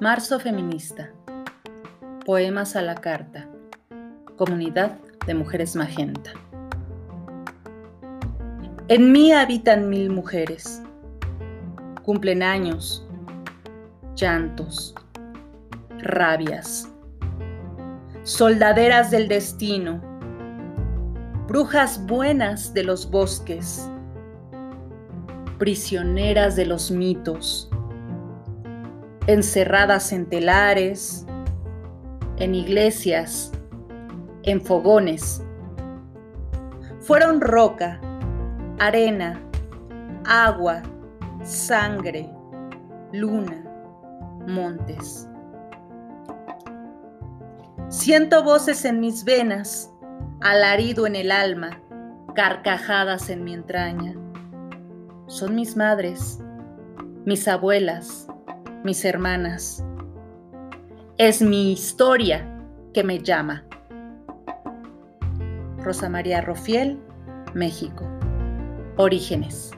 Marzo Feminista. Poemas a la carta. Comunidad de Mujeres Magenta. En mí habitan mil mujeres. Cumplen años, llantos, rabias, soldaderas del destino, brujas buenas de los bosques, prisioneras de los mitos encerradas en telares, en iglesias, en fogones. Fueron roca, arena, agua, sangre, luna, montes. Siento voces en mis venas, alarido en el alma, carcajadas en mi entraña. Son mis madres, mis abuelas, mis hermanas. Es mi historia que me llama. Rosa María Rofiel, México. Orígenes.